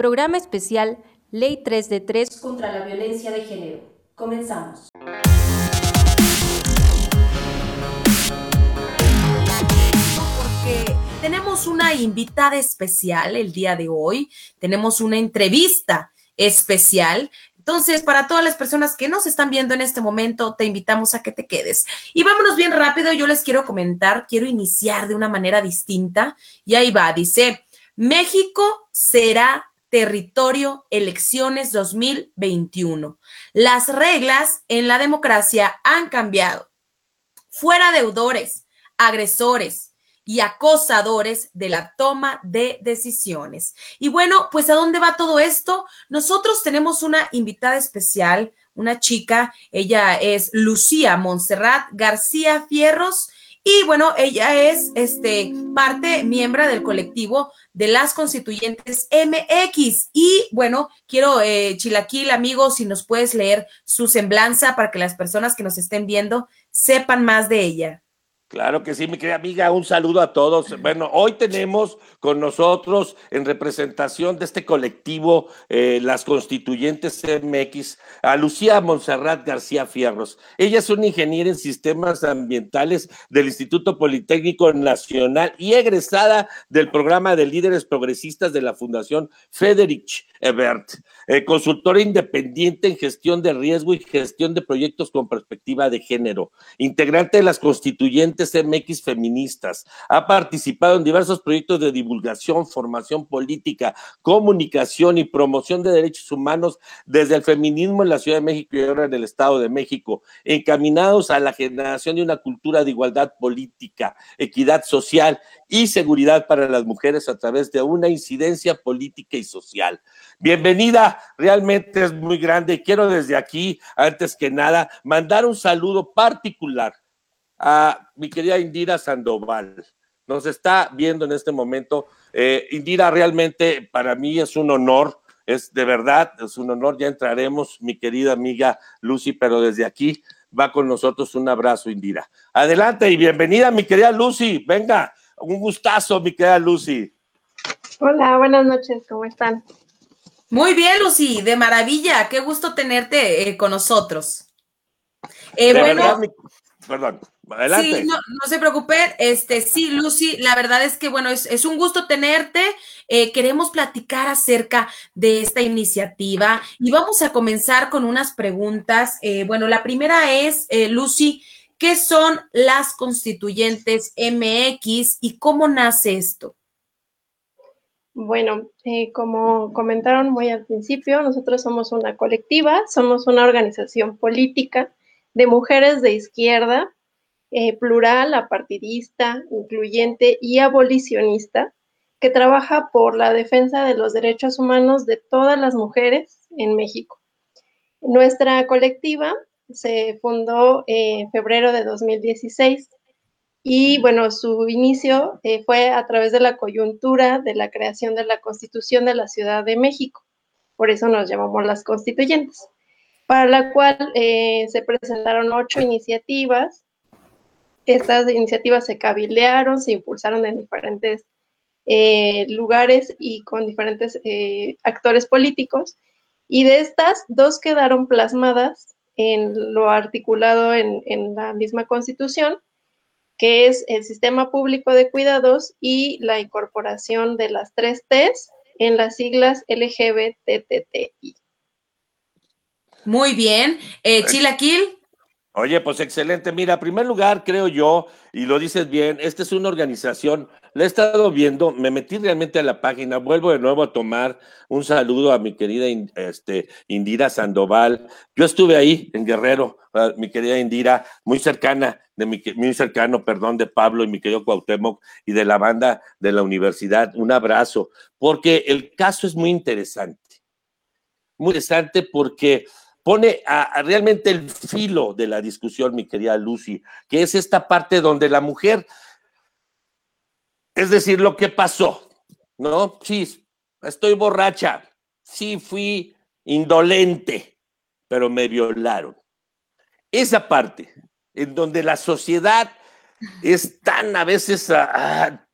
Programa especial Ley 3 de 3 contra la violencia de género. Comenzamos. Porque tenemos una invitada especial el día de hoy, tenemos una entrevista especial entonces, para todas las personas que nos están viendo en este momento, te invitamos a que te quedes. Y vámonos bien rápido, yo les quiero comentar, quiero iniciar de una manera distinta. Y ahí va, dice, México será territorio elecciones 2021. Las reglas en la democracia han cambiado. Fuera deudores, agresores, y acosadores de la toma de decisiones. Y bueno, pues ¿a dónde va todo esto? Nosotros tenemos una invitada especial, una chica, ella es Lucía Montserrat García Fierros. Y bueno, ella es este, parte, miembro del colectivo de las constituyentes MX. Y bueno, quiero, eh, Chilaquil, amigos, si nos puedes leer su semblanza para que las personas que nos estén viendo sepan más de ella. Claro que sí, mi querida amiga, un saludo a todos. Bueno, hoy tenemos con nosotros en representación de este colectivo, eh, las constituyentes MX, a Lucía Monserrat García Fierros. Ella es una ingeniera en sistemas ambientales del Instituto Politécnico Nacional y egresada del programa de líderes progresistas de la Fundación Frederick Ebert, eh, consultora independiente en gestión de riesgo y gestión de proyectos con perspectiva de género, integrante de las constituyentes MX feministas. Ha participado en diversos proyectos de divulgación, formación política, comunicación y promoción de derechos humanos desde el feminismo en la Ciudad de México y ahora en el Estado de México, encaminados a la generación de una cultura de igualdad política, equidad social y seguridad para las mujeres a través de una incidencia política y social. Bienvenida, realmente es muy grande. Quiero desde aquí, antes que nada, mandar un saludo particular a mi querida Indira Sandoval. Nos está viendo en este momento. Eh, Indira, realmente para mí es un honor, es de verdad, es un honor. Ya entraremos, mi querida amiga Lucy, pero desde aquí va con nosotros un abrazo, Indira. Adelante y bienvenida, mi querida Lucy. Venga, un gustazo, mi querida Lucy. Hola, buenas noches, ¿cómo están? Muy bien, Lucy, de maravilla. Qué gusto tenerte eh, con nosotros. Eh, bueno, perdón. Sí, no, se preocupen. Este, sí, Lucy, la verdad es que, bueno, es, un gusto tenerte. Eh, queremos platicar acerca de esta iniciativa y vamos a comenzar con unas preguntas. Eh, bueno, la primera es, eh, Lucy, ¿qué son las constituyentes MX y cómo nace esto? Bueno, como comentaron muy al principio, nosotros somos una colectiva, somos una organización política de mujeres de izquierda eh, plural, apartidista, incluyente y abolicionista, que trabaja por la defensa de los derechos humanos de todas las mujeres en México. Nuestra colectiva se fundó en febrero de 2016 y bueno, su inicio eh, fue a través de la coyuntura de la creación de la Constitución de la Ciudad de México. Por eso nos llamamos las constituyentes, para la cual eh, se presentaron ocho iniciativas estas iniciativas se cabilearon, se impulsaron en diferentes eh, lugares y con diferentes eh, actores políticos. Y de estas, dos quedaron plasmadas en lo articulado en, la misma constitución, que es el sistema público de cuidados y la incorporación de las tres T's en las siglas LGBTTI. Muy bien. Eh, Chilaquil. Oye, pues excelente. Mira, en primer lugar, creo yo, y lo dices bien, esta es una organización, la he estado viendo, me metí realmente a la página, vuelvo de nuevo a tomar un saludo a mi querida este, Indira Sandoval. Yo estuve ahí en Guerrero, mi querida Indira, muy cercana, de mi, muy cercano, perdón, de Pablo y mi querido Cuauhtémoc y de la banda de la universidad. Un abrazo, porque el caso es muy interesante. Muy interesante porque pone realmente el filo de la discusión, mi querida Lucy, que es esta parte donde la mujer, es decir, lo que pasó, ¿no? Sí, estoy borracha, sí fui indolente, pero me violaron. Esa parte en donde la sociedad es tan a veces, ah,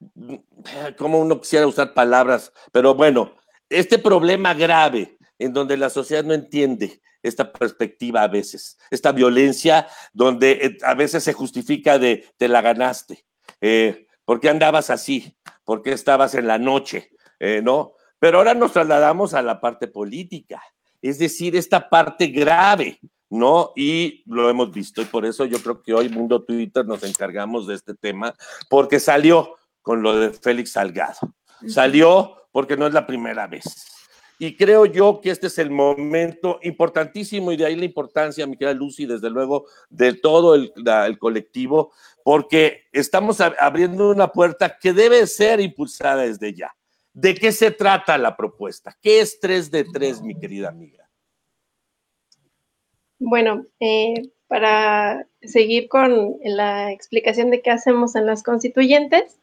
ah, como uno quisiera usar palabras, pero bueno, este problema grave en donde la sociedad no entiende esta perspectiva a veces, esta violencia donde eh, a veces se justifica de te la ganaste, eh, ¿por qué andabas así? ¿Por qué estabas en la noche? Eh, ¿No? Pero ahora nos trasladamos a la parte política, es decir, esta parte grave, ¿no? Y lo hemos visto, y por eso yo creo que hoy Mundo Twitter nos encargamos de este tema, porque salió con lo de Félix Salgado. Salió porque no es la primera vez. Y creo yo que este es el momento importantísimo y de ahí la importancia, mi querida Lucy, desde luego, de todo el, colectivo, porque estamos abriendo una puerta que debe ser impulsada desde ya. ¿De qué se trata la propuesta? ¿Qué es 3 de 3, mi querida amiga? Bueno, eh, para seguir con la explicación de qué hacemos en las constituyentes,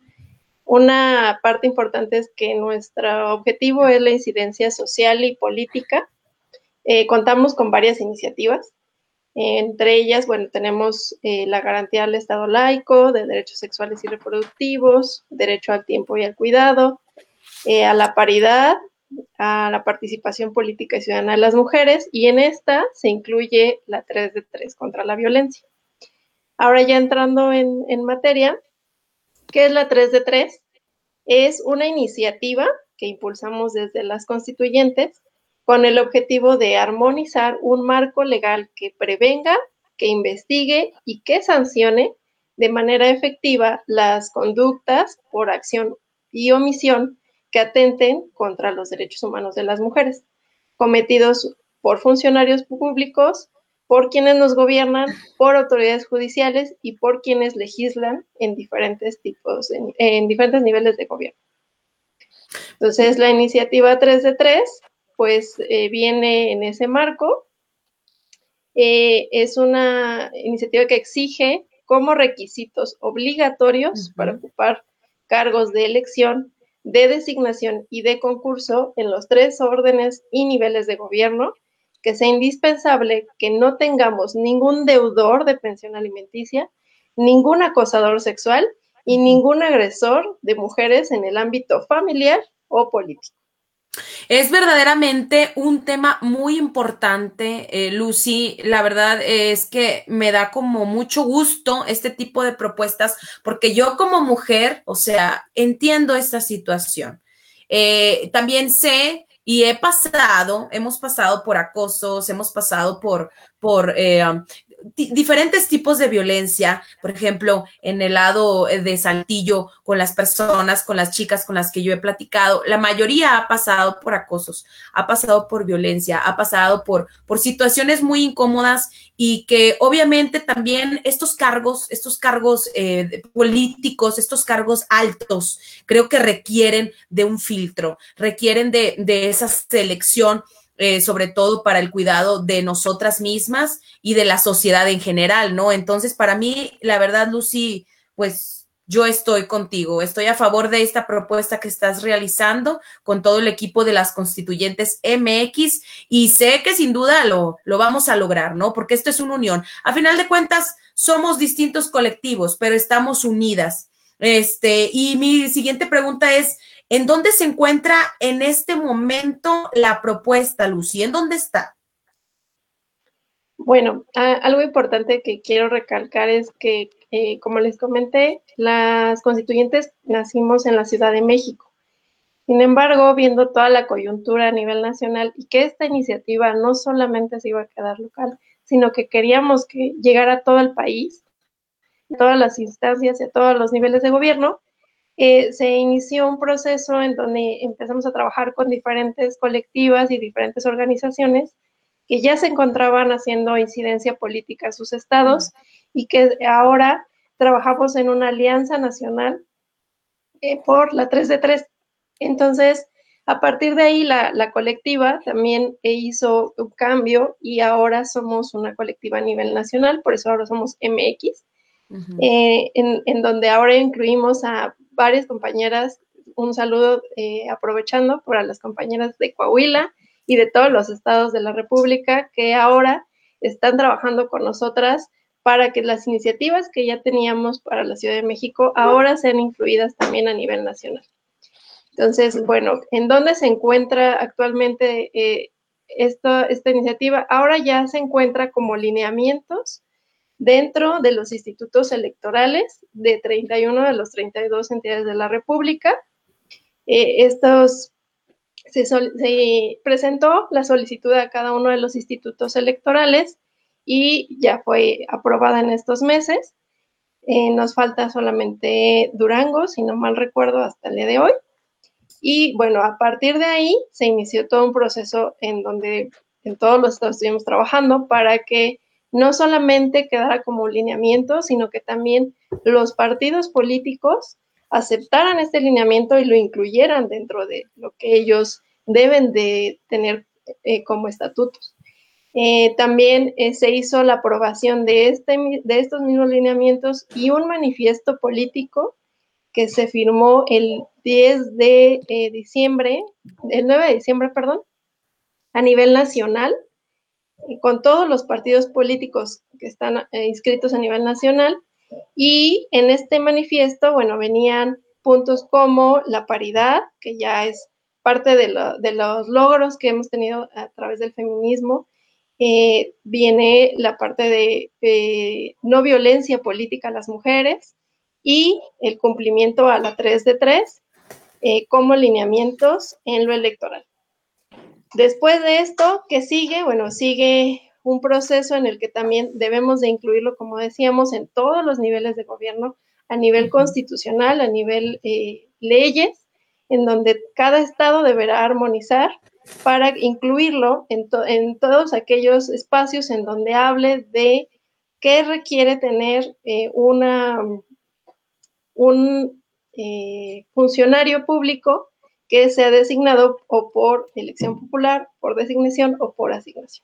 una parte importante es que nuestro objetivo es la incidencia social y política. Eh, contamos con varias iniciativas. Entre ellas, bueno, tenemos eh, la garantía del Estado laico, de derechos sexuales y reproductivos, derecho al tiempo y al cuidado, eh, a la paridad, a la participación política y ciudadana de las mujeres, y en esta se incluye la 3 de 3 contra la violencia. Ahora ya entrando en, en materia, ¿Qué es la 3 de 3? Es una iniciativa que impulsamos desde las constituyentes con el objetivo de armonizar un marco legal que prevenga, que investigue y que sancione de manera efectiva las conductas por acción y omisión que atenten contra los derechos humanos de las mujeres, cometidos por funcionarios públicos, por quienes nos gobiernan, por autoridades judiciales y por quienes legislan en diferentes tipos, en, diferentes niveles de gobierno. Entonces, la iniciativa 3 de 3, pues eh, viene en ese marco. Eh, es una iniciativa que exige como requisitos obligatorios para ocupar cargos de elección, de designación y de concurso en los tres órdenes y niveles de gobierno que sea indispensable que no tengamos ningún deudor de pensión alimenticia, ningún acosador sexual y ningún agresor de mujeres en el ámbito familiar o político. Es verdaderamente un tema muy importante, eh, Lucy. La verdad es que me da como mucho gusto este tipo de propuestas porque yo como mujer, o sea, entiendo esta situación. Eh, también sé y he pasado, hemos pasado por acosos, hemos pasado por, por eh, diferentes tipos de violencia, por ejemplo, en el lado eh, de Saltillo, con las personas, con las chicas con las que yo he platicado, la mayoría ha pasado por acosos, ha pasado por violencia, ha pasado por, por situaciones muy incómodas y que obviamente también estos cargos, estos cargos eh, políticos, estos cargos altos, creo que requieren de un filtro, requieren de, de esa selección eh, sobre todo para el cuidado de nosotras mismas y de la sociedad en general, ¿no? Entonces, para mí, la verdad, Lucy, pues yo estoy contigo, estoy a favor de esta propuesta que estás realizando con todo el equipo de las constituyentes MX y sé que sin duda lo, lo vamos a lograr, ¿no? Porque esto es una unión. A final de cuentas, somos distintos colectivos, pero estamos unidas. Este, y mi siguiente pregunta es, ¿En dónde se encuentra en este momento la propuesta, Lucy? ¿En dónde está? Bueno, algo importante que quiero recalcar es que, eh, como les comenté, las constituyentes nacimos en la Ciudad de México. Sin embargo, viendo toda la coyuntura a nivel nacional y que esta iniciativa no solamente se iba a quedar local, sino que queríamos que llegara a todo el país, a todas las instancias y a todos los niveles de gobierno, eh, se inició un proceso en donde empezamos a trabajar con diferentes colectivas y diferentes organizaciones que ya se encontraban haciendo incidencia política en sus estados y que ahora trabajamos en una alianza nacional eh, por la 3 de 3. Entonces, a partir de ahí, la, la, colectiva también hizo un cambio y ahora somos una colectiva a nivel nacional, por eso ahora somos MX, eh, en, en, donde ahora incluimos a varias compañeras, un saludo eh, aprovechando para las compañeras de Coahuila y de todos los estados de la República que ahora están trabajando con nosotras para que las iniciativas que ya teníamos para la Ciudad de México ahora sean incluidas también a nivel nacional. Entonces, bueno, ¿en dónde se encuentra actualmente eh, esta, esta iniciativa? Ahora ya se encuentra como lineamientos dentro de los institutos electorales de 31 de los 32 entidades de la República. Eh, estos se, se, presentó la solicitud a cada uno de los institutos electorales y ya fue aprobada en estos meses. Eh, nos falta solamente Durango, si no mal recuerdo, hasta el día de hoy. Y bueno, a partir de ahí se inició todo un proceso en donde en todos los estados estuvimos trabajando para que no solamente quedara como lineamiento, sino que también los partidos políticos aceptaran este lineamiento y lo incluyeran dentro de lo que ellos deben de tener eh, como estatutos. Eh, también eh, se hizo la aprobación de, este, de estos mismos lineamientos y un manifiesto político que se firmó el 10 de diciembre, el 9 de diciembre, perdón, a nivel nacional, con todos los partidos políticos que están inscritos a nivel nacional. Y en este manifiesto, bueno, venían puntos como la paridad, que ya es parte de, los logros que hemos tenido a través del feminismo, eh, viene la parte de no violencia política a las mujeres y el cumplimiento a la 3 de 3 eh, como lineamientos en lo electoral. Después de esto, ¿qué sigue? Bueno, sigue un proceso en el que también debemos de incluirlo, como decíamos, en todos los niveles de gobierno, a nivel constitucional, a nivel eh, leyes, en donde cada estado deberá armonizar para incluirlo en, todos aquellos espacios en donde hable de qué requiere tener eh, una, un eh, funcionario público que sea designado o por elección popular, por designación o por asignación.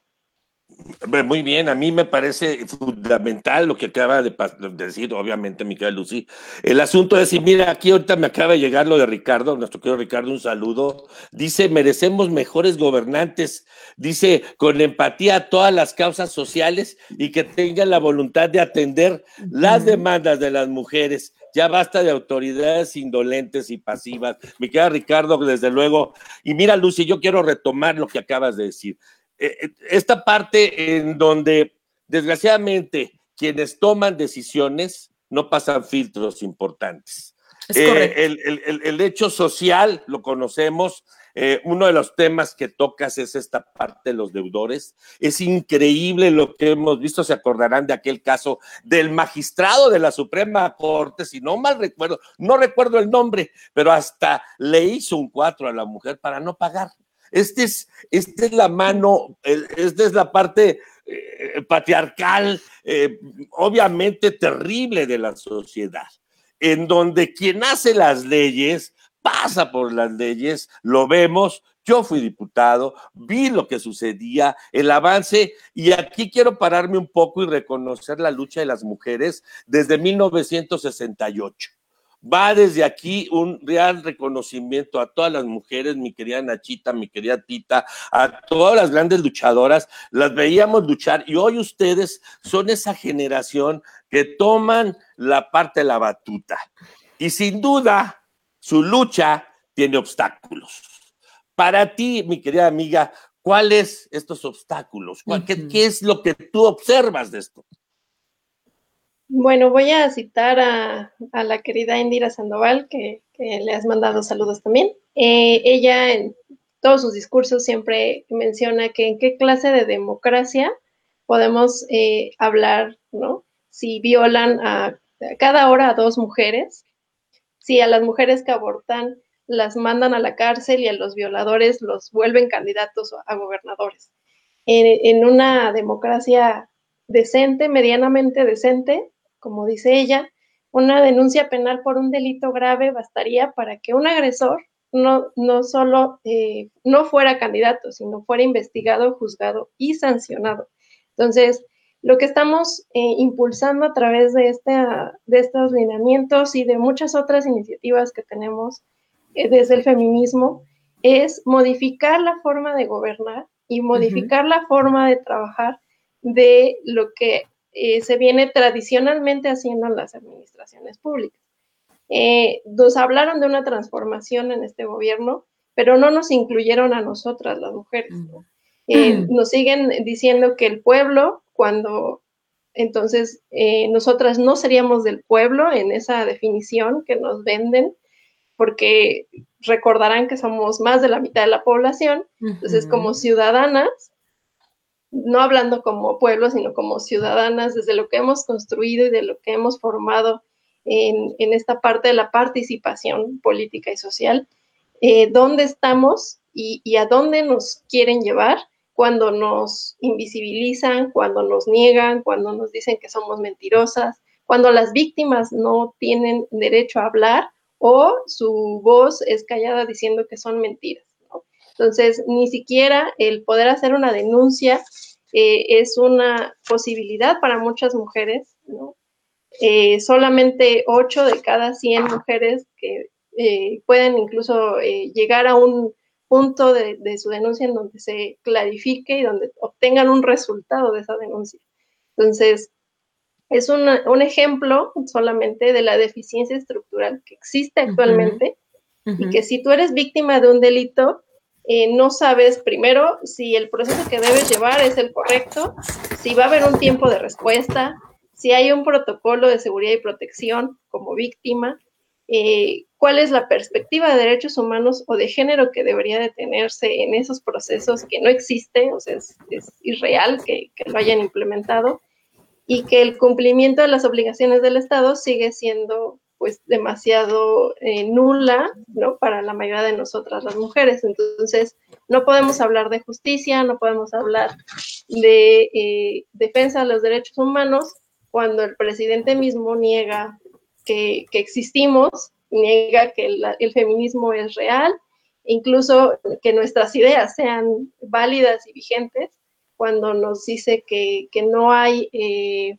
Muy bien, a mí me parece fundamental lo que acaba de, decir, obviamente, mi querida Lucy. El asunto es, y mira, aquí ahorita me acaba de llegar lo de Ricardo, nuestro querido Ricardo, un saludo. Dice, merecemos mejores gobernantes. Dice, con empatía a todas las causas sociales y que tengan la voluntad de atender las demandas de las mujeres. Ya basta de autoridades indolentes y pasivas. Mi querida Ricardo, desde luego. Y mira, Lucy, yo quiero retomar lo que acabas de decir. Eh, eh, esta parte en donde desgraciadamente quienes toman decisiones no pasan filtros importantes. Eh, el, hecho social lo conocemos. Uno de los temas que tocas es esta parte de los deudores. Es increíble lo que hemos visto. Se acordarán de aquel caso del magistrado de la Suprema Corte, si no mal recuerdo, no recuerdo el nombre, pero hasta le hizo un cuatro a la mujer para no pagar. Este es, esta es la mano, esta es la parte eh, patriarcal, eh, obviamente terrible de la sociedad, en donde quien hace las leyes pasa por las leyes, lo vemos. Yo fui diputado, vi lo que sucedía, el avance, y aquí quiero pararme un poco y reconocer la lucha de las mujeres desde 1968 Va desde aquí un real reconocimiento a todas las mujeres, mi querida Nachita, mi querida Tita, a todas las grandes luchadoras. Las veíamos luchar y hoy ustedes son esa generación que toman la parte de la batuta. Y sin duda, su lucha tiene obstáculos. Para ti, mi querida amiga, ¿cuáles estos obstáculos? ¿Qué, ¿Qué es lo que tú observas de esto? Bueno, voy a citar a, la querida Indira Sandoval, que, le has mandado saludos también. Eh, ella en todos sus discursos siempre menciona que en qué clase de democracia podemos eh, hablar, ¿no? Si violan a, cada hora a dos mujeres, si a las mujeres que abortan las mandan a la cárcel y a los violadores los vuelven candidatos a gobernadores. en una democracia decente, medianamente decente, como dice ella, una denuncia penal por un delito grave bastaría para que un agresor no, no solo eh, no fuera candidato, sino fuera investigado, juzgado y sancionado. Entonces, lo que estamos eh, impulsando a través de, este, de estos lineamientos y de muchas otras iniciativas que tenemos eh, desde el feminismo es modificar la forma de gobernar y modificar la forma de trabajar de lo que eh, se viene tradicionalmente haciendo en las administraciones públicas. Eh, nos hablaron de una transformación en este gobierno, pero no nos incluyeron a nosotras, las mujeres. Eh, mm. Nos siguen diciendo que el pueblo, cuando entonces eh, nosotras no seríamos del pueblo en esa definición que nos venden, porque recordarán que somos más de la mitad de la población, entonces como ciudadanas, no hablando como pueblo, sino como ciudadanas, desde lo que hemos construido y de lo que hemos formado en, esta parte de la participación política y social, eh, dónde estamos y, a dónde nos quieren llevar cuando nos invisibilizan, cuando nos niegan, cuando nos dicen que somos mentirosas, cuando las víctimas no tienen derecho a hablar o su voz es callada diciendo que son mentiras. Entonces, ni siquiera el poder hacer una denuncia eh, es una posibilidad para muchas mujeres. Eh, solamente 8 de cada 100 mujeres que eh, pueden incluso llegar a un punto de, su denuncia en donde se clarifique y donde obtengan un resultado de esa denuncia. Entonces, es un ejemplo solamente de la deficiencia estructural que existe actualmente y que si tú eres víctima de un delito, no sabes primero si el proceso que debes llevar es el correcto, si va a haber un tiempo de respuesta, si hay un protocolo de seguridad y protección como víctima, eh, cuál es la perspectiva de derechos humanos o de género que debería de tenerse en esos procesos que no existe, o sea, es, irreal que, lo hayan implementado y que el cumplimiento de las obligaciones del Estado sigue siendo pues demasiado eh, nula, ¿no? Para la mayoría de nosotras las mujeres. Entonces, no podemos hablar de justicia, no podemos hablar de eh, defensa de los derechos humanos cuando el presidente mismo niega que, existimos, niega que el, feminismo es real, incluso que nuestras ideas sean válidas y vigentes, cuando nos dice que, no hay eh,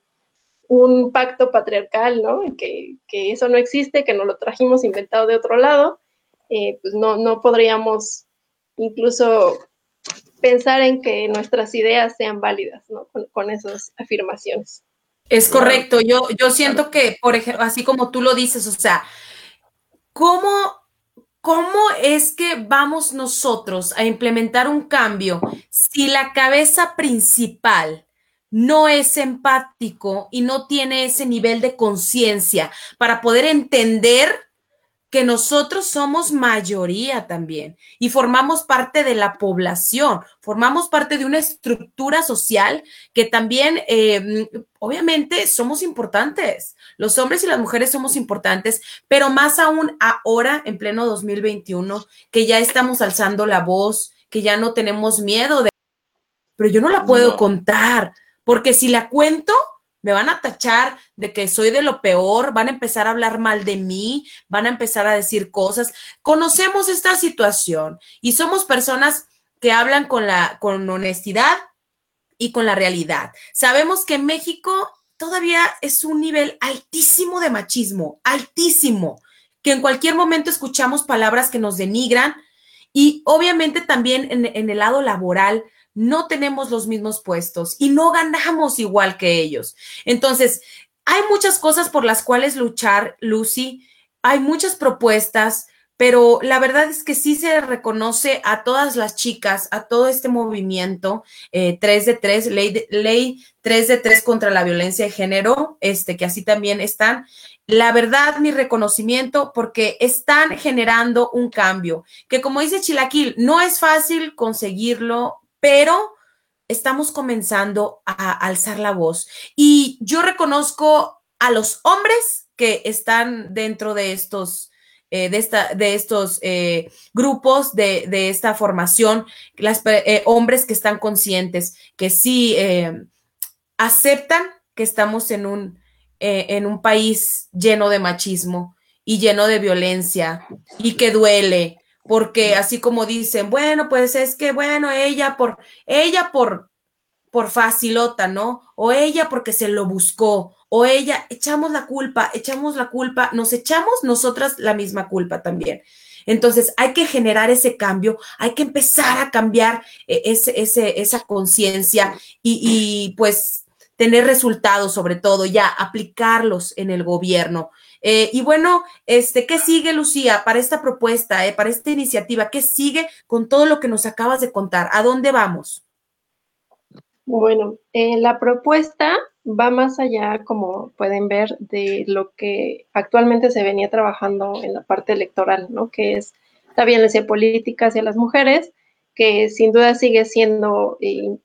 un pacto patriarcal, ¿no? Que, eso no existe, que no lo trajimos inventado de otro lado, eh, pues no, no podríamos incluso pensar en que nuestras ideas sean válidas, ¿no? con esas afirmaciones. Es correcto. Yo, yo siento que, por ejemplo, así como tú lo dices, o sea, ¿cómo, ¿cómo es que vamos nosotros a implementar un cambio si la cabeza principal no es empático y no tiene ese nivel de conciencia para poder entender que nosotros somos mayoría también y formamos parte de la población, formamos parte de una estructura social que también, eh, obviamente, somos importantes. Los hombres y las mujeres somos importantes, pero más aún ahora, en pleno 2021, que ya estamos alzando la voz, que ya no tenemos miedo de... Pero yo no la puedo contar, porque si la cuento, me van a tachar de que soy de lo peor, van a empezar a hablar mal de mí, van a empezar a decir cosas. Conocemos esta situación y somos personas que hablan con la con honestidad y con la realidad. Sabemos que México todavía es un nivel altísimo de machismo, altísimo, que en cualquier momento escuchamos palabras que nos denigran y obviamente también en, en el lado laboral no tenemos los mismos puestos y no ganamos igual que ellos. Entonces, hay muchas cosas por las cuales luchar, Lucy, hay muchas propuestas, pero la verdad es que sí se reconoce a todas las chicas, a todo este movimiento 3 eh, de 3, ley, ley 3 de 3 contra la violencia de género, este, que así también están. La verdad, mi reconocimiento, porque están generando un cambio, que como dice Chilaquil, no es fácil conseguirlo pero estamos comenzando a alzar la voz. Y yo reconozco a los hombres que están dentro de estos, eh, de, esta, de estos eh, grupos, de, esta formación, las, eh, hombres que están conscientes, que sí aceptan que estamos en un, en un país lleno de machismo y lleno de violencia y que duele porque así como dicen, bueno, pues es que, bueno, ella por, ella por, por facilota, ¿no? O ella porque se lo buscó, o ella, echamos la culpa, echamos la culpa, nos echamos nosotras la misma culpa también. Entonces hay que generar ese cambio, hay que empezar a cambiar eh, ese, ese, esa conciencia y, y, pues tener resultados sobre todo, ya aplicarlos en el gobierno. Eh, y bueno, este, ¿qué sigue, Lucía, para esta propuesta, eh, para esta iniciativa? ¿Qué sigue con todo lo que nos acabas de contar? ¿A dónde vamos? Bueno, eh, la propuesta va más allá, como pueden ver, de lo que actualmente se venía trabajando en la parte electoral, ¿no? Que es la violencia política hacia las mujeres, que sin duda sigue siendo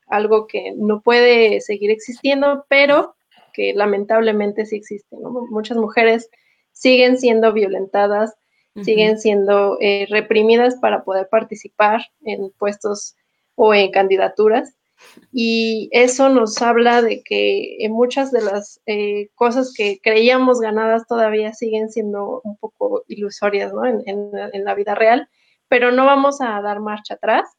algo que no puede seguir existiendo, pero que lamentablemente sí existe, ¿no? Muchas mujeres siguen siendo violentadas, siguen siendo eh, reprimidas para poder participar en puestos o en candidaturas y eso nos habla de que muchas de las eh, cosas que creíamos ganadas todavía siguen siendo un poco ilusorias ¿no? en, la vida real, pero no vamos a dar marcha atrás.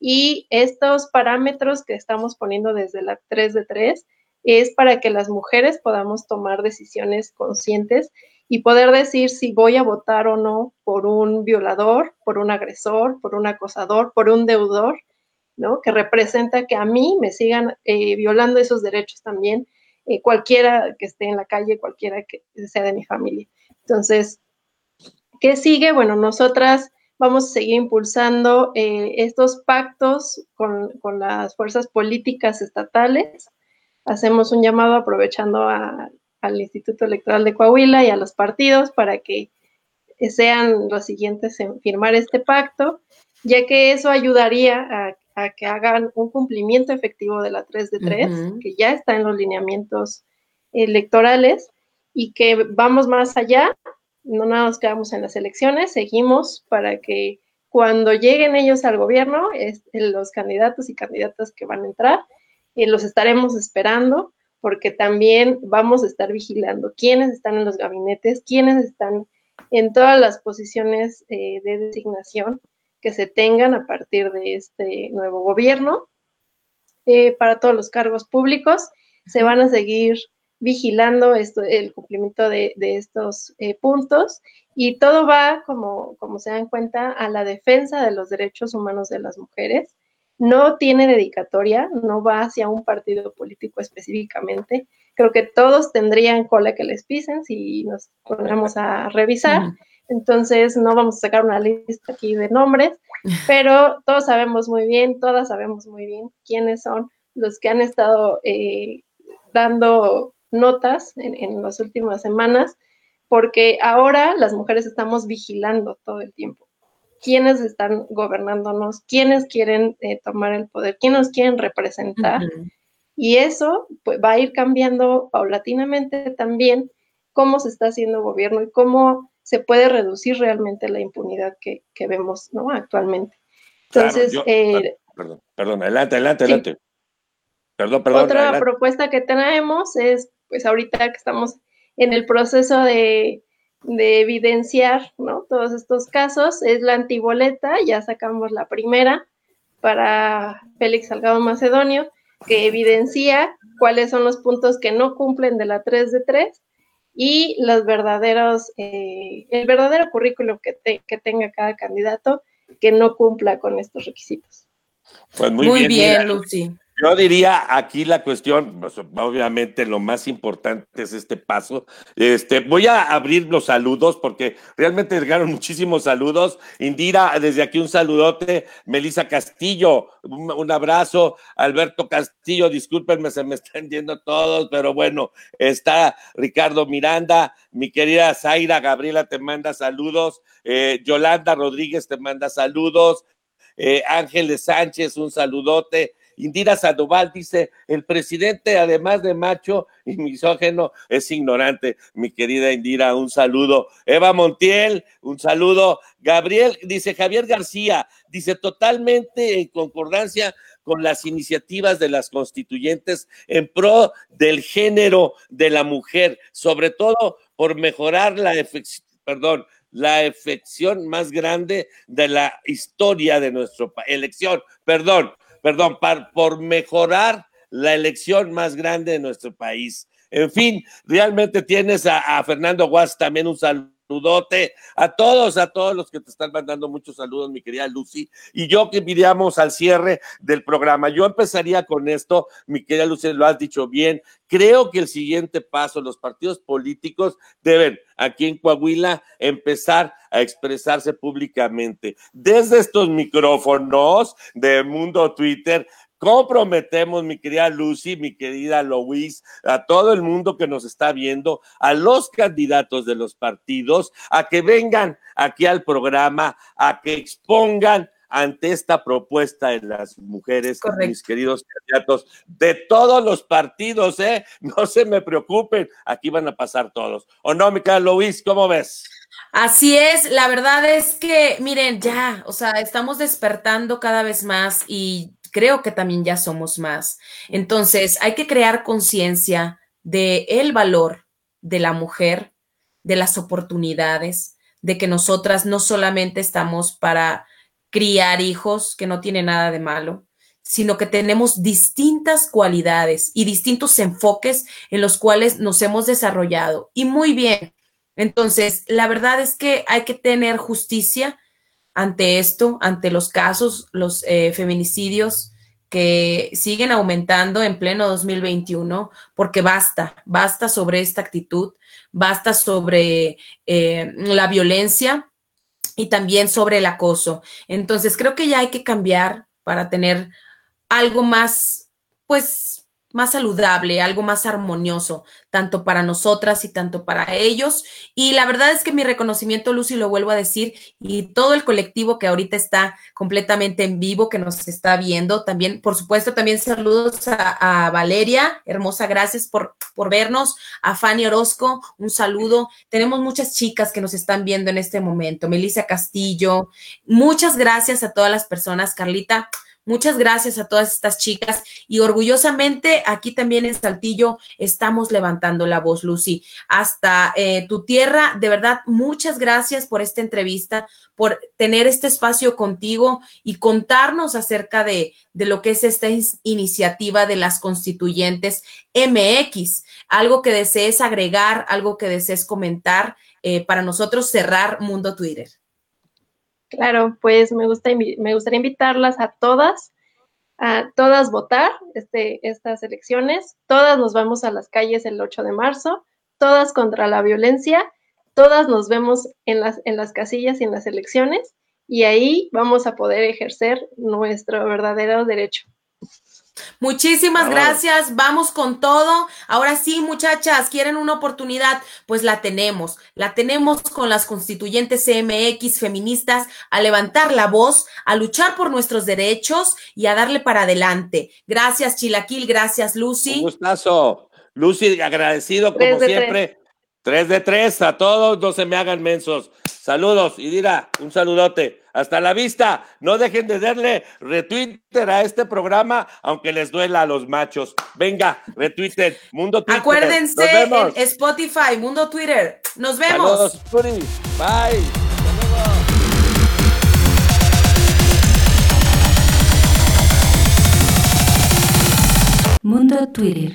Y estos parámetros que estamos poniendo desde la 3 de 3 es para que las mujeres podamos tomar decisiones conscientes y poder decir si voy a votar o no por un violador, por un agresor, por un acosador, por un deudor que representa que a mí me sigan eh, violando esos derechos también, eh, cualquiera que esté en la calle, cualquiera que sea de mi familia. Entonces, ¿qué sigue? Bueno, nosotras vamos a seguir impulsando eh, estos pactos con, las fuerzas políticas estatales. Hacemos un llamado aprovechando al Instituto Electoral de Coahuila y a los partidos para que sean los siguientes en firmar este pacto, ya que eso ayudaría a a que hagan un cumplimiento efectivo de la 3 de 3, que ya está en los lineamientos electorales y que vamos más allá, no nos quedamos en las elecciones, seguimos para que cuando lleguen ellos al gobierno, los candidatos y candidatas que van a entrar, eh, los estaremos esperando porque también vamos a estar vigilando quiénes están en los gabinetes, quiénes están en todas las posiciones eh, de designación que se tengan a partir de este nuevo gobierno. Eh, para todos los cargos públicos se van a seguir vigilando esto, el cumplimiento de, estos eh, puntos y todo va, como, como se dan cuenta, a la defensa de los derechos humanos de las mujeres. No tiene dedicatoria, no va hacia un partido político específicamente. Creo que todos tendrían cola que les pisen si nos ponemos a revisar. Entonces, no vamos a sacar una lista aquí de nombres, pero todos sabemos muy bien, todas sabemos muy bien quiénes son los que han estado eh, dando notas en, en las últimas semanas, porque ahora las mujeres estamos vigilando todo el tiempo quiénes están gobernándonos, quiénes quieren eh, tomar el poder, quiénes nos quieren representar. Y eso pues, va a ir cambiando paulatinamente también cómo se está haciendo gobierno y cómo se puede reducir realmente la impunidad que, vemos ¿no? actualmente. Entonces, eh, perdón, perdón, adelante, adelante, adelante. Perdón, perdón. Otra propuesta que tenemos es, pues ahorita que estamos en el proceso de, evidenciar ¿no? todos estos casos, es la antiboleta, ya sacamos la primera para Félix Salgado Macedonio, que evidencia cuáles son los puntos que no cumplen de la 3 de 3 y los verdaderos, eh, el verdadero currículum que, que, tenga cada candidato que no cumpla con estos requisitos. Pues muy, muy bien, Lucy. Yo diría aquí la cuestión, pues, obviamente lo más importante es este paso. Este, voy a abrir los saludos porque realmente llegaron muchísimos saludos. Indira, desde aquí un saludote. Melisa Castillo, un, abrazo. Alberto Castillo, discúlpenme, se me están yendo todos, pero bueno, está Ricardo Miranda, mi querida Zaira Gabriela te manda saludos. Eh, Yolanda Rodríguez te manda saludos. Eh, Ángeles Sánchez, un saludote. Indira Sandoval dice, el presidente, además de macho y misógeno, es ignorante. Mi querida Indira, un saludo. Eva Montiel, un saludo. Gabriel, dice Javier García, dice totalmente en concordancia con las iniciativas de las constituyentes en pro del género de la mujer, sobre todo por mejorar la perdón, la efección más grande de la historia de nuestro país, elección, perdón, perdón, por mejorar la elección más grande de nuestro país. En fin, realmente tienes a, Fernando Guas también un saludo saludote a todos, a todos los que te están mandando muchos saludos, mi querida Lucy. Y yo que iríamos al cierre del programa. Yo empezaría con esto, mi querida Lucy, lo has dicho bien. Creo que el siguiente paso, los partidos políticos deben aquí en Coahuila empezar a expresarse públicamente. Desde estos micrófonos de Mundo Twitter, comprometemos, mi querida Lucy, mi querida Louise, a todo el mundo que nos está viendo, a los candidatos de los partidos, a que vengan aquí al programa, a que expongan ante esta propuesta de las mujeres, mis queridos candidatos de todos los partidos, ¿eh? No se me preocupen, aquí van a pasar todos. ¿O no, mi querida Luis, cómo ves? Así es, la verdad es que, miren, ya, o sea, estamos despertando cada vez más y creo que también ya somos más. Entonces, hay que crear conciencia de el valor de la mujer, de las oportunidades, de que nosotras no solamente estamos para criar hijos, que no tiene nada de malo, sino que tenemos distintas cualidades y distintos enfoques en los cuales nos hemos desarrollado. Y muy bien. Entonces, la verdad es que hay que tener justicia ante esto, ante los casos, los eh, feminicidios que siguen aumentando en pleno 2021, porque basta, basta sobre esta actitud, basta sobre eh, la violencia y también sobre el acoso. Entonces, creo que ya hay que cambiar para tener algo más, pues, más saludable, algo más armonioso, tanto para nosotras y tanto para ellos. Y la verdad es que mi reconocimiento, Lucy, lo vuelvo a decir, y todo el colectivo que ahorita está completamente en vivo, que nos está viendo, también, por supuesto, también saludos a, Valeria, hermosa, gracias por, por vernos, a Fanny Orozco, un saludo. Tenemos muchas chicas que nos están viendo en este momento, Melissa Castillo, muchas gracias a todas las personas, Carlita Muchas gracias a todas estas chicas y orgullosamente aquí también en Saltillo estamos levantando la voz, Lucy, hasta eh, tu tierra. De verdad, muchas gracias por esta entrevista, por tener este espacio contigo y contarnos acerca de, de lo que es esta iniciativa de las constituyentes MX. Algo que desees agregar, algo que desees comentar eh, para nosotros cerrar Mundo Twitter. Claro, pues me, gusta, me gustaría invitarlas a todas, a todas votar este, estas elecciones. Todas nos vamos a las calles el 8 de marzo, todas contra la violencia, todas nos vemos en las, en las casillas y en las elecciones y ahí vamos a poder ejercer nuestro verdadero derecho. Muchísimas gracias, vamos con todo. Ahora sí, muchachas, ¿quieren una oportunidad? Pues la tenemos, la tenemos con las constituyentes CMX feministas a levantar la voz, a luchar por nuestros derechos y a darle para adelante. Gracias, Chilaquil, gracias, Lucy. Un gustazo. Lucy, agradecido como siempre. Tres de tres, a todos, no se me hagan mensos. Saludos, y dirá, un saludote. Hasta la vista. No dejen de darle retweeter a este programa, aunque les duela a los machos. Venga, retweeter, Mundo Twitter. Acuérdense en Spotify, Mundo Twitter. Nos vemos. Saludos, Bye. Mundo Twitter.